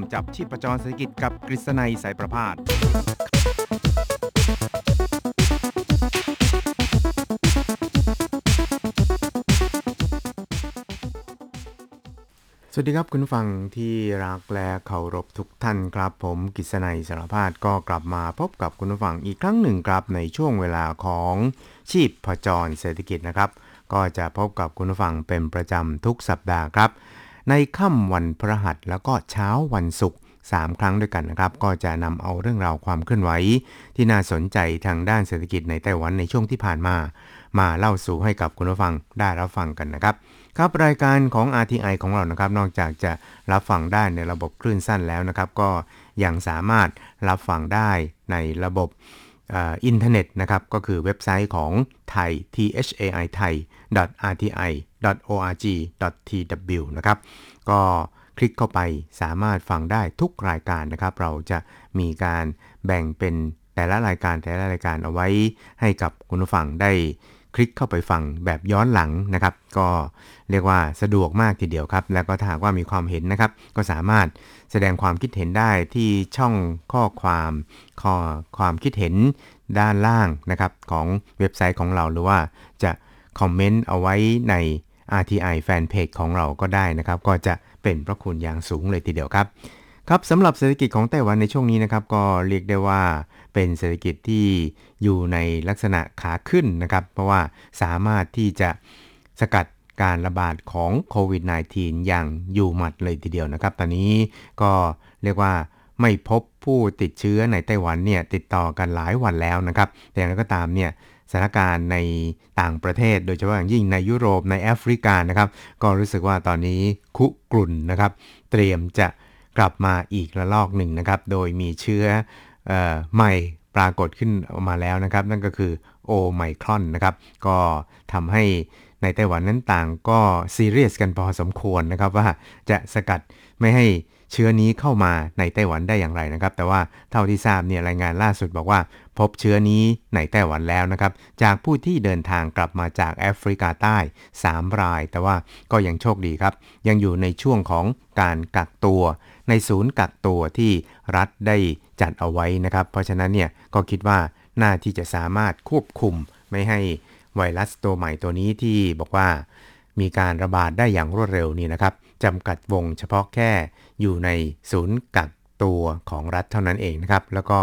มจับชีพจรเศรษฐกิจกับกฤษณัยสายประพาสสวัสดีครับคุณฟังที่รักและเคารพทุกท่านครับ ผมกิษณัยสารพาดก็กลับมาพบกับคุณฟังอีกครั้งหนึ่งครับในช่วงเวลาของชีพประจรเศรษฐกิจนะครับ ก็จะพบกับคุณฟังเป็นประจำทุกสัปดาห์ครับ ในค่ำวันพฤหัสแล้วก็เช้าวันศุกร์3 ครั้งด้วยกันนะครับ ก็จะนำเอาเรื่องราวความเคลื่อนไหวที่น่าสนใจทางด้านเศรษฐกิจในไต้หวันในช่วงที่ผ่านมา มาเล่าสู่ให้กับคุณผู้ฟังได้รับฟังกันนะครับ ครับรายการของ RTI ของเรานะครับ นอกจากจะรับฟังได้ในระบบคลื่นสั้นแล้วนะครับ ก็ยังสามารถรับฟังได้ในระบบอินเทอร์เน็ตนะครับ ก็คือเว็บไซต์ของไทย thai thai rti org tw นะครับ ก็คลิกเข้าไปสามารถฟังได้ทุกรายการนะครับ เราจะมีการแบ่งเป็นแต่ละรายการแต่ละรายการเอาไว้ให้กับคุณผู้ฟังได้คลิกเข้าไปฟังแบบย้อนหลังนะครับ ก็เรียกว่าสะดวกมากทีเดียวครับ แล้วก็ถ้าหากว่ามีความเห็นนะครับ ก็สามารถแสดงความคิดเห็นได้ที่ช่องข้อความข้อความคิดเห็นด้านล่างนะครับ ของเว็บไซต์ของเราหรือว่าจะคอมเมนต์เอาไว้ใน RTI Fanpage ของเราก็ได้นะครับ ก็จะเป็นพระคุณอย่างสูงเลยทีเดียวครับ ครับสำหรับเศรษฐกิจของไต้หวันในช่วงนี้นะครับ ก็เรียกได้ว่าเป็นเศรษฐกิจที่อยู่ในลักษณะขาขึ้นนะครับ เพราะว่าสามารถที่จะสกัดการระบาดของโควิด -19 อย่างอยู่หมัดเลยทีเดียวนะครับ ตอนนี้ก็เรียกว่าไม่พบผู้ติดเชื้อในไต้หวันเนี่ยติดต่อกันหลายวันแล้วนะครับ แต่อย่างไรก็ตามเนี่ย สถานการณ์ในต่างประเทศ โดยเฉพาะอย่างยิ่งในยุโรปในแอฟริกานะครับ ก็รู้สึกว่าตอนนี้คุกรุ่นนะครับ เตรียมจะกลับมาอีกระลอกหนึ่งนะครับ โดยมีเชื้ออใหม่ปรากฏขึ้นออกมาแล้วนะครับ นั่นก็คือโอไมครอนนะครับ ก็ทำให้ในไต้หวันนั้นต่างก็ซีเรียสกันพอสมควรนะครับว่าจะสกัดไม่ให้ เชื้อนี้เข้ามาในไต้หวันได้อย่างไรนะครับ แต่ว่าเท่าที่ทราบเนี่ยรายงานล่าสุดบอกว่า พบเชื้อนี้ในไต้หวันแล้วนะครับ จากผู้ที่เดินทางกลับมาจากแอฟริกาใต้ 3 ราย แต่ว่าก็ยังโชคดีครับ ยังอยู่ในช่วงของการกักตัว ในศูนย์กักตัวที่รัฐได้จัดเอาไว้นะครับ เพราะฉะนั้นเนี่ยก็คิดว่าน่าที่จะสามารถควบคุมไม่ให้ไวรัสตัวใหม่ตัวนี้ที่บอกว่ามีการระบาดได้อย่างรวดเร็วนี่นะครับ จำกัดวงเฉพาะแค่อยู่ในศูนย์กักตัวของรัฐเท่านั้นเองนะครับ แล้วก็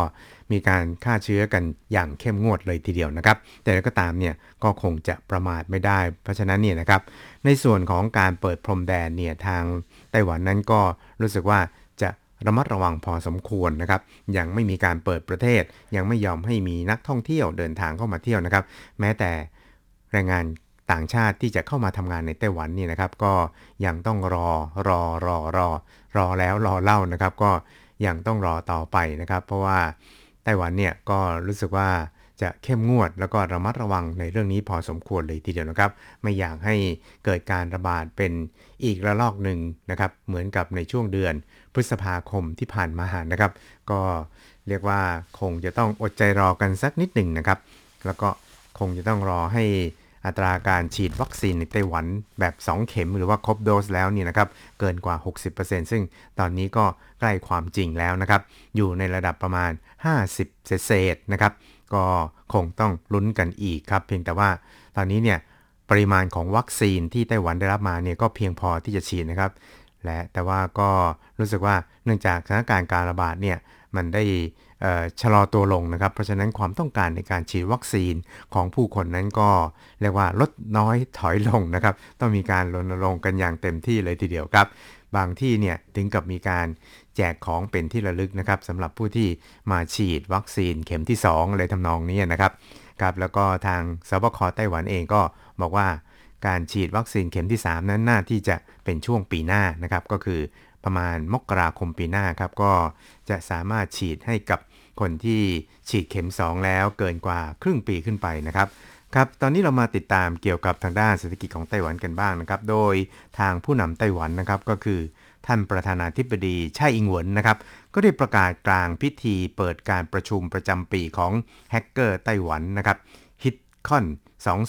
มีการฆ่าเชื้อกันอย่างเข้มงวดเลยทีเดียวนะครับ แต่ก็ตามเนี่ยก็คงจะประมาทไม่ได้ เพราะฉะนั้นเนี่ยนะครับ ในส่วนของการเปิดพรมแดนเนี่ยทางไต้หวันนั้นก็รู้สึกว่าจะระมัดระวังพอสมควรนะครับ ยังไม่มีการเปิดประเทศ ยังไม่ยอมให้มีนักท่องเที่ยวเดินทางเข้ามาเที่ยวนะครับ แม้แต่แรงงาน ต่างชาติที่จะเข้ามาทำงานในไต้หวันนี่นะครับ ก็ยังต้องรอรอรอรอรอแล้วรอเล่านะครับ ก็ยังต้องรอต่อไปนะครับ เพราะว่าไต้หวันเนี่ยก็รู้สึกว่าจะเข้มงวดแล้วก็ระมัดระวังในเรื่องนี้พอสมควรเลยทีเดียวนะครับ ไม่อยากให้เกิดการระบาดเป็นอีกระลอกหนึ่งนะครับ เหมือนกับในช่วงเดือนพฤษภาคมที่ผ่านมานะครับ ก็เรียกว่าคงจะต้องอดใจรอกันสักนิดหนึ่งนะครับ แล้วก็คงจะต้องรอให้ อัตราการฉีดวัคซีนในไต้หวันแบบ 2 เข็มหรือว่าครบโดสแล้วนี่นะครับเกินกว่า 60%ซึ่งตอนนี้ก็ใกล้ความจริงแล้วนะครับ อยู่ในระดับประมาณ 50 เศษนะครับ ก็คงต้องลุ้นกันอีกครับ เพียงแต่ว่าตอนนี้เนี่ยปริมาณของวัคซีนที่ไต้หวันได้รับมาเนี่ยก็เพียงพอที่จะฉีดนะครับ และแต่ว่าก็รู้สึกว่าเนื่องจากสถานการณ์การระบาดเนี่ยมันได้ ชะลอตัวลงนะครับ เพราะฉะนั้นความต้องการในการฉีดวัคซีนของผู้คนนั้นก็เรียกว่าลดน้อยถอยลงนะครับ ต้องมีการรณรงค์กันอย่างเต็มที่เลยทีเดียวครับ บางที่เนี่ยถึงกับมีการแจกของเป็นที่ระลึกนะครับสำหรับผู้ที่มาฉีดวัคซีนเข็มที่2อะไรทำนองนี้นะครับครับแล้วก็ทางสบคไต้หวันเองก็บอกว่าการฉีดวัคซีนเข็มที่ 3 นั้นน่าที่จะเป็นช่วงปีหน้านะครับ ก็คือประมาณมกราคมปีหน้าครับ ก็จะสามารถฉีดให้กับ คนที่ฉีดเข็ม 2 แล้วเกินกว่าครึ่งปีขึ้นไปนะครับครับ ตอนนี้เรามาติดตามเกี่ยวกับทางด้านเศรษฐกิจของไต้หวันกันบ้างนะครับ โดยทางผู้นำไต้หวันนะครับก็คือ ท่านประธานาธิบดีไช่อิงหวนนะครับ ก็ได้ประกาศกลางพิธีเปิดการประชุมประจำปีของแฮกเกอร์ไต้หวันนะครับฮิตคอน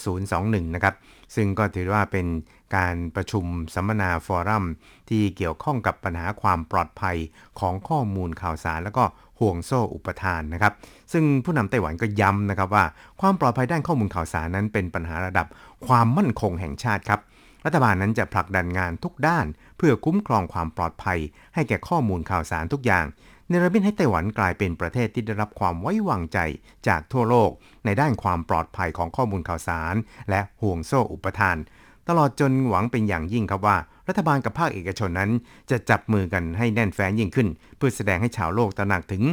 2021 นะครับ ซึ่งก็ถือว่าเป็นการประชุมสัมมนาฟอรัม ที่เกี่ยวข้องกับปัญหาความปลอดภัยของข้อมูลข่าวสาร แล้วก็ ห่วงโซ่อุปทานนะครับ ซึ่งผู้นำไต้หวันก็ย้ำนะครับว่า ความปลอดภัยด้านข้อมูลข่าวสารนั้นเป็นปัญหาระดับความมั่นคงแห่งชาติครับ รัฐบาลนั้นจะผลักดันงานทุกด้าน เพื่อคุ้มครองความปลอดภัย ให้แก่ข้อมูลข่าวสารทุกอย่างในระบิดให้ไต้หวันกลายเป็นประเทศที่ได้รับความไว้วางใจจากทั่วโลก ในด้านความปลอดภัยของข้อมูลข่าวสาร และห่วงโซ่อุปทาน ตลอดจนหวังเป็นอย่างยิ่งครับว่า รัฐบาลกับภาคเอกชนนั้น จะจับมือกันให้แน่นแฟ้นยิ่งขึ้น เพื่อแสดงให้ชาวโลกตระหนักถึง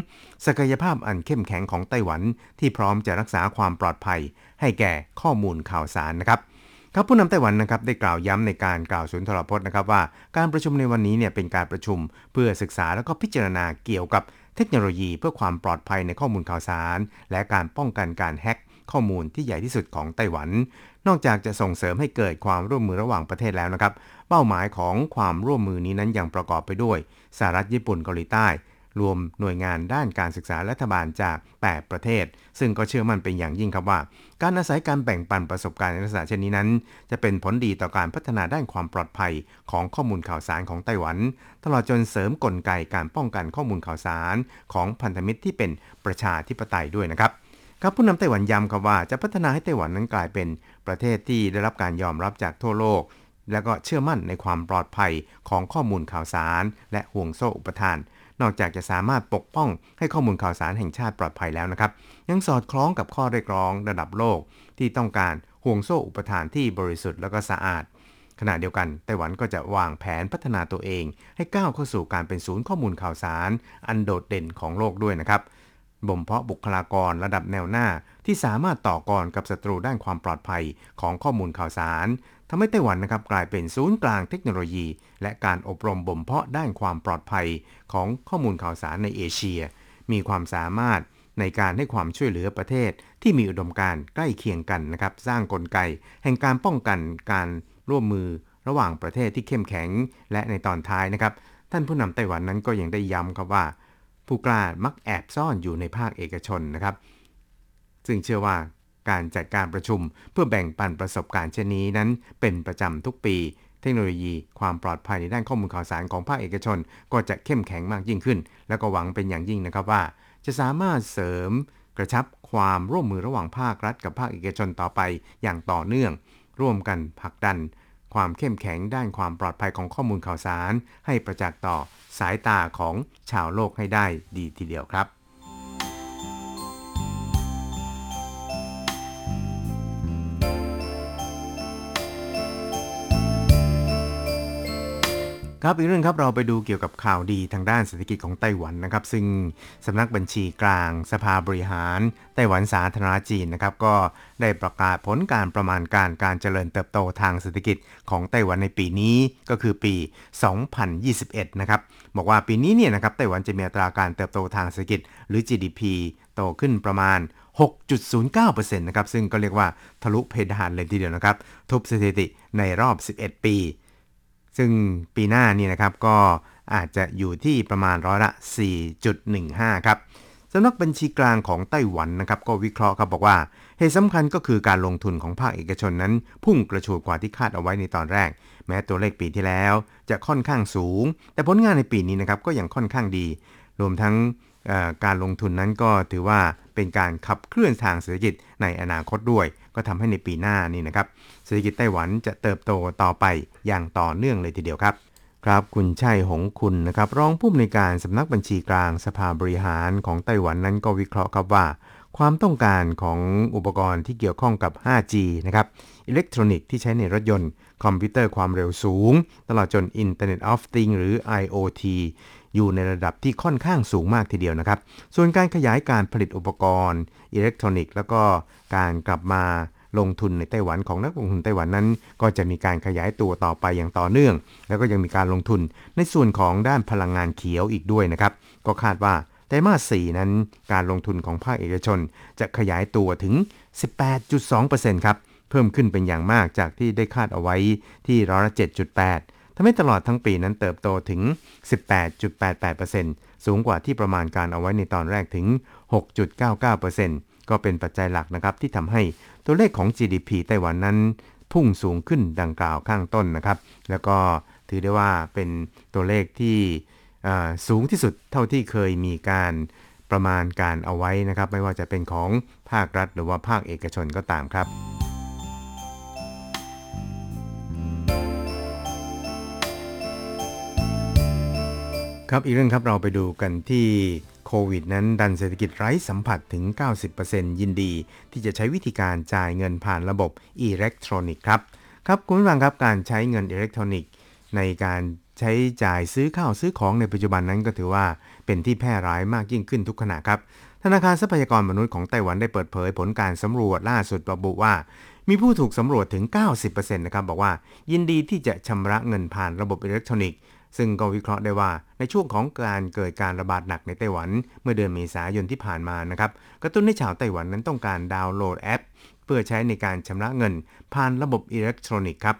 ศักยภาพอันเข้มแข็งของไต้หวัน ที่พร้อมจะรักษาความปลอดภัย ให้แก่ข้อมูลข่าวสารนะครับครับผู้นำไต้หวันนะครับได้กล่าวย้ำในการกล่าวสุนทรพจน์นะครับว่าการประชุมในวันนี้เนี่ยเป็นการประชุม เพื่อศึกษาแล้วก็พิจารณาเกี่ยวกับเทคโนโลยีเพื่อความปลอดภัยในข้อมูลข่าวสาร และการป้องกันการแฮ็กข้อมูลที่ใหญ่ที่สุดของไต้หวัน นอกจากจะส่งเสริมให้เกิดความร่วมมือระหว่างประเทศแล้วนะครับ เป้าหมายของความร่วมมือนี้นั้นยังประกอบไปด้วยสหรัฐญี่ปุ่นเกาหลีใต้ รวมหน่วยงานด้านการศึกษารัฐบาลจาก 8 ประเทศ ซึ่งก็เชื่อมั่นเป็นอย่างยิ่งครับว่า การอาศัยการแบ่งปันประสบการณ์ในลักษณะเช่นนี้นั้น จะเป็นผลดีต่อการพัฒนาด้านความปลอดภัยของข้อมูลข่าวสารของไต้หวัน ตลอดจนเสริมกลไกการป้องกันข้อมูลข่าวสารของพันธมิตรที่เป็นประชาธิปไตยด้วยนะครับ ครับผู้นำไต้หวันย้ำครับว่าจะพัฒนาให้ไต้หวันนั้นกลายเป็นประเทศที่ได้รับการยอมรับจากทั่วโลก และก็เชื่อมั่นในความปลอดภัยของข้อมูลข่าวสาร และห่วงโซ่อุปทาน นอกจากจะสามารถปกป้องให้ข้อมูลข่าวสารแห่งชาติปลอดภัยแล้วนะครับ ยังสอดคล้องกับข้อเรียกร้องระดับโลกที่ต้องการห่วงโซ่อุปทานที่บริสุทธิ์แล้วก็สะอาด ขณะเดียวกันไต้หวันก็จะวางแผนพัฒนาตัวเอง ให้ก้าวเข้าสู่การเป็นศูนย์ข้อมูลข่าวสาร อันโดดเด่นของโลกด้วยนะครับ บ่มเพาะบุคลากรระดับแนวหน้าที่สามารถต่อกรกับศัตรูด้านความปลอดภัยของข้อมูลข่าวสารทำให้ไต้หวันนะครับกลายเป็นศูนย์กลางเทคโนโลยี และการอบรมบ่มเพาะด้านความปลอดภัยของข้อมูลข่าวสารในเอเชีย มีความสามารถในการให้ความช่วยเหลือประเทศที่มีอุดมการใกล้เคียงกันนะครับสร้างกลไก แห่งการป้องกันการร่วมมือระหว่างประเทศที่เข้มแข็ง และในตอนท้ายนะครับ ท่านผู้นำไต้หวันนั้นก็ยังได้ย้ำครับว่า ผู้กล้ามักแอบซ่อนอยู่ในภาคเอกชนนะครับ ซึ่งเชื่อว่าการจัดการประชุมเพื่อแบ่งปันประสบการณ์เช่นนี้นั้น เป็นประจำทุกปี เทคโนโลยีความปลอดภัยในด้านข้อมูลข่าวสารของภาคเอกชน ก็จะเข้มแข็งมากยิ่งขึ้น แล้วก็หวังเป็นอย่างยิ่งนะครับว่า จะสามารถเสริมกระชับความร่วมมือระหว่างภาครัฐกับภาคเอกชนต่อไปอย่างต่อเนื่อง ร่วมกันผลักดัน ความเข้มแข็งด้านความปลอดภัยของข้อมูลข่าวสาร ให้ประจักษ์ต่อสายตาของชาวโลกให้ได้ดีทีเดียวครับ ครับอีกเรื่องครับเราไปดูเกี่ยวกับข่าวดีทางด้านเศรษฐกิจของไต้หวันนะครับ ซึ่งสำนักบัญชีกลางสภาบริหารไต้หวันสาธารณจีนนะครับก็ได้ประกาศผลการประมาณการการเจริญเติบโตทางเศรษฐกิจของไต้หวันในปีนี้ก็คือปี 2021 นะครับบอกว่าปีนี้เนี่ยนะครับไต้หวันจะมีอัตราการเติบโตทางเศรษฐกิจหรือ GDP โตขึ้นประมาณ 6.09%นะครับซึ่งก็เรียกว่าทะลุเพดานเลยทีเดียวนะครับทุบสถิติในรอบ 11 ปี ซึ่งปีหน้านี่นะครับก็อาจจะอยู่ที่ประมาณร้อยละ 4.15 ครับสำนักบัญชีกลางของไต้หวันนะครับก็วิเคราะห์ครับบอกว่าเหตุสำคัญก็คือการลงทุนของภาคเอกชนนั้น พุ่งกระฉูดกว่าที่คาดเอาไว้ในตอนแรก แม้ตัวเลขปีที่แล้วจะค่อนข้างสูง แต่ผลงานในปีนี้นะครับก็ยังค่อนข้างดี รวมทั้ง การลงทุนนั้นก็ถือว่าเป็นการขับเคลื่อนทางเศรษฐกิจในอนาคตด้วย ก็ทำให้ในปีหน้านี่นะครับเศรษฐกิจไต้หวันจะเติบโตต่อไปอย่างต่อเนื่องเลยทีเดียวครับครับคุณชัยหงคุณนะครับรองผู้อำนวยการสำนักบัญชีกลางสภาบริหารของไต้หวันนั้นก็วิเคราะห์ครับว่า ความต้องการของอุปกรณ์ที่เกี่ยวข้องกับ 5G นะครับอิเล็กทรอนิกส์ที่ใช้ในรถยนต์ คอมพิวเตอร์ความเร็วสูง ตลอดจน Internet of Things หรือ IoT อยู่ในระดับที่ค่อนข้างสูงมากทีเดียวนะครับ ส่วนการขยายการผลิตอุปกรณ์ อิเล็กทรอนิกส์ แล้วก็การกลับมาลงทุนในไต้หวันของนักลงทุนไต้หวันนั้น ก็จะมีการขยายตัวต่อไปอย่างต่อเนื่อง แล้วก็ยังมีการลงทุนในส่วนของด้านพลังงานเขียวอีกด้วยนะครับ ก็คาดว่าไตรมาส 4 นั้นการลงทุนของภาคเอกชน จะขยายตัวถึง 18.2%ครับ เพิ่มขึ้นเป็นอย่างมากจากที่ได้คาดเอาไว้ที่ร้อยละ7.8 ทำให้ตลอดทั้งปีนั้นเติบโตถึง 18.88%สูงกว่าที่ประมาณการเอาไว้ในตอนแรกถึง 6.99%ก็เป็นปัจจัยหลักนะครับที่ทำให้ตัวเลขของ GDP ไต้หวันนั้นพุ่งสูงขึ้นดังกล่าวข้างต้นนะครับ แล้วก็ถือได้ว่าเป็นตัวเลขที่สูงที่สุดเท่าที่เคยมีการประมาณการเอาไว้นะครับ ไม่ว่าจะเป็นของภาครัฐหรือว่าภาคเอกชนก็ตามครับ ครับอีกเรื่องครับเราไปดูกันที่โควิดนั้นดันเศรษฐกิจไร้สัมผัสถึง 90%ยินดี ที่จะใช้วิธีการจ่ายเงินผ่านระบบอิเล็กทรอนิกส์ครับ ครับคุณผู้ฟังครับการใช้เงินอิเล็กทรอนิกส์ ในการใช้จ่ายซื้อข้าวซื้อของในปัจจุบันนั้นก็ถือว่าเป็นที่แพร่หลายมากยิ่งขึ้นทุกขณะครับ ธนาคารทรัพยากรมนุษย์ของไต้หวันได้เปิดเผยผลการสำรวจล่าสุดระบุว่า มีผู้ถูกสำรวจถึง 90%นะครับบอกว่า ยินดีที่จะชำระเงินผ่านระบบอิเล็กทรอนิกส์ ซึ่งก็วิเคราะห์ได้ว่าในช่วงของการเกิดการระบาดหนักในไต้หวัน เมื่อเดือนเมษายนที่ผ่านมานะครับกระตุ้นให้ชาวไต้หวันนั้นต้องการดาวน์โหลดแอป เพื่อใช้ในการชำระเงิน ผ่านระบบอิเล็กทรอนิกส์ครับ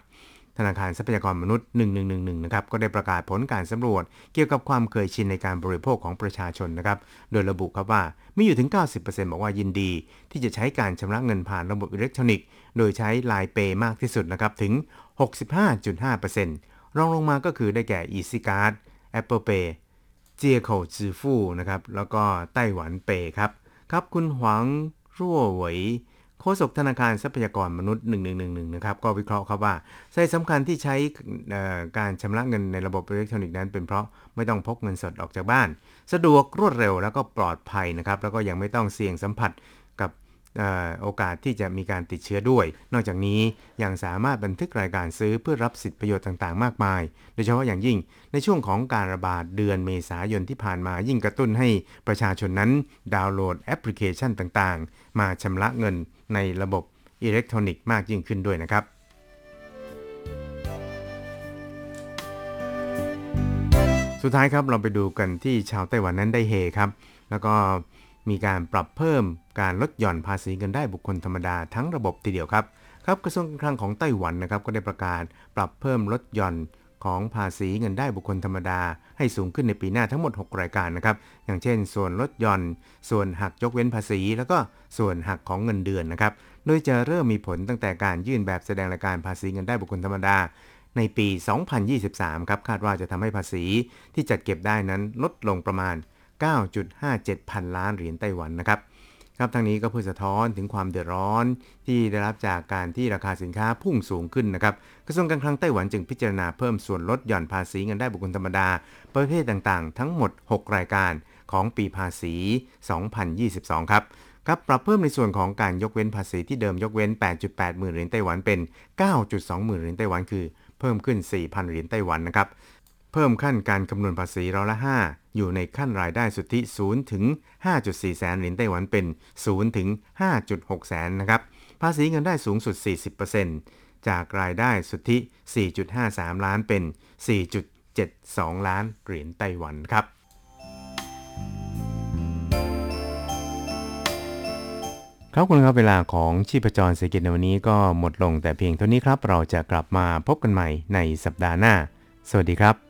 ธนาคารทรัพยากรมนุษย์ 1111 นะครับ ก็ได้ประกาศผลการสำรวจ เกี่ยวกับความเคยชินในการบริโภคของประชาชนนะครับ โดยระบุครับว่า มีอยู่ถึง 90%บอกว่ายินดี ที่จะใช้การชำระเงินผ่านระบบอิเล็กทรอนิกส์ โดยใช้ LINE Pay มากที่สุดนะครับ ถึง 65.5% รองลงมาก็คือได้แก่ EasyCard Apple Pay เจียเข่าจือฟู่นะครับ แล้วก็ไต้หวันเปย์ครับ ครับคุณหวังรั่วเหวยโฆษกธนาคารทรัพยากรมนุษย์ 1111 นะครับ ก็วิเคราะห์ครับว่าสาเหตุสำคัญที่ใช้การชำระเงินในระบบอิเล็กทรอนิกส์นั้น เป็นเพราะไม่ต้องพกเงินสดออกจากบ้าน สะดวกรวดเร็วแล้วก็ปลอดภัยนะครับ แล้วก็ยังไม่ต้องเสี่ยงสัมผัส โอกาสที่จะมีการติดเชื้อด้วย นอกจากนี้ยังสามารถบันทึกรายการซื้อเพื่อรับสิทธิประโยชน์ต่างๆ มากมาย โดยเฉพาะอย่างยิ่งในช่วงของการระบาดเดือนเมษายนที่ผ่านมายิ่งกระตุ้นให้ประชาชนนั้นดาวน์โหลดแอปพลิเคชันต่างๆ มาชำระเงินในระบบอิเล็กทรอนิกส์มากยิ่งขึ้นด้วยนะครับสุดท้ายครับเราไปดูกันที่ชาวไต้หวันนั้นได้เฮครับ แล้วก็ มีการปรับเพิ่มการลดหย่อนภาษีเงินได้บุคคลธรรมดาทั้งระบบทีเดียวครับครับกระทรวงการคลังของไต้หวันนะครับก็ได้ประกาศปรับเพิ่มลดหย่อนของภาษีเงินได้บุคคลธรรมดา ให้สูงขึ้นในปีหน้าทั้งหมด 6 รายการนะครับ อย่างเช่น ส่วนลดหย่อน ส่วนหักยกเว้นภาษี แล้วก็ส่วนหักของเงินเดือนนะครับ โดยจะเริ่มมีผลตั้งแต่การยื่นแบบแสดงรายการภาษีเงินได้บุคคลธรรมดา ในปี 2023 ครับ คาดว่าจะทำให้ภาษีที่จัดเก็บได้นั้นลดลงประมาณ 9.57 พันล้านเหรียญไต้หวันนะครับครับทางนี้ก็เพื่อสะท้อนถึงความเดือดร้อน ที่ได้รับจากการที่ราคาสินค้าพุ่งสูงขึ้นนะครับกระทรวงการคลังไต้หวันจึงพิจารณาเพิ่มส่วนลดหย่อนภาษีเงินได้บุคคลธรรมดา ประเภทต่างๆ ทั้งหมด 6 รายการของปีภาษี 2022 ครับครับปรับเพิ่มในส่วนของการยกเว้นภาษีที่เดิมยกเว้น 8.8 หมื่นเหรียญไต้หวันเป็น 9.2 หมื่นเหรียญไต้หวันคือ เพิ่มขึ้น 4,000 เหรียญไต้หวันนะครับ พิ่มขั้นการคำนวณภาษีร้อยละ5อยู่ในขั้นรายได้สุทธิ 0 ถึง 5.4 แสนเหรียญไต้หวันเป็น 0 ถึง 5.6 แสนนะครับ ภาษีเงินได้สูงสุด 40%จากรายได้สุทธิ 4.53 ล้านเป็น 4.72 ล้านเหรียญไต้หวันครับ ครับคุณครับเวลาของชีพจรเศรษฐกิจในวันนี้ก็หมดลงแต่เพียงเท่านี้ครับ เราจะกลับมาพบกันใหม่ในสัปดาห์หน้า สวัสดีครับ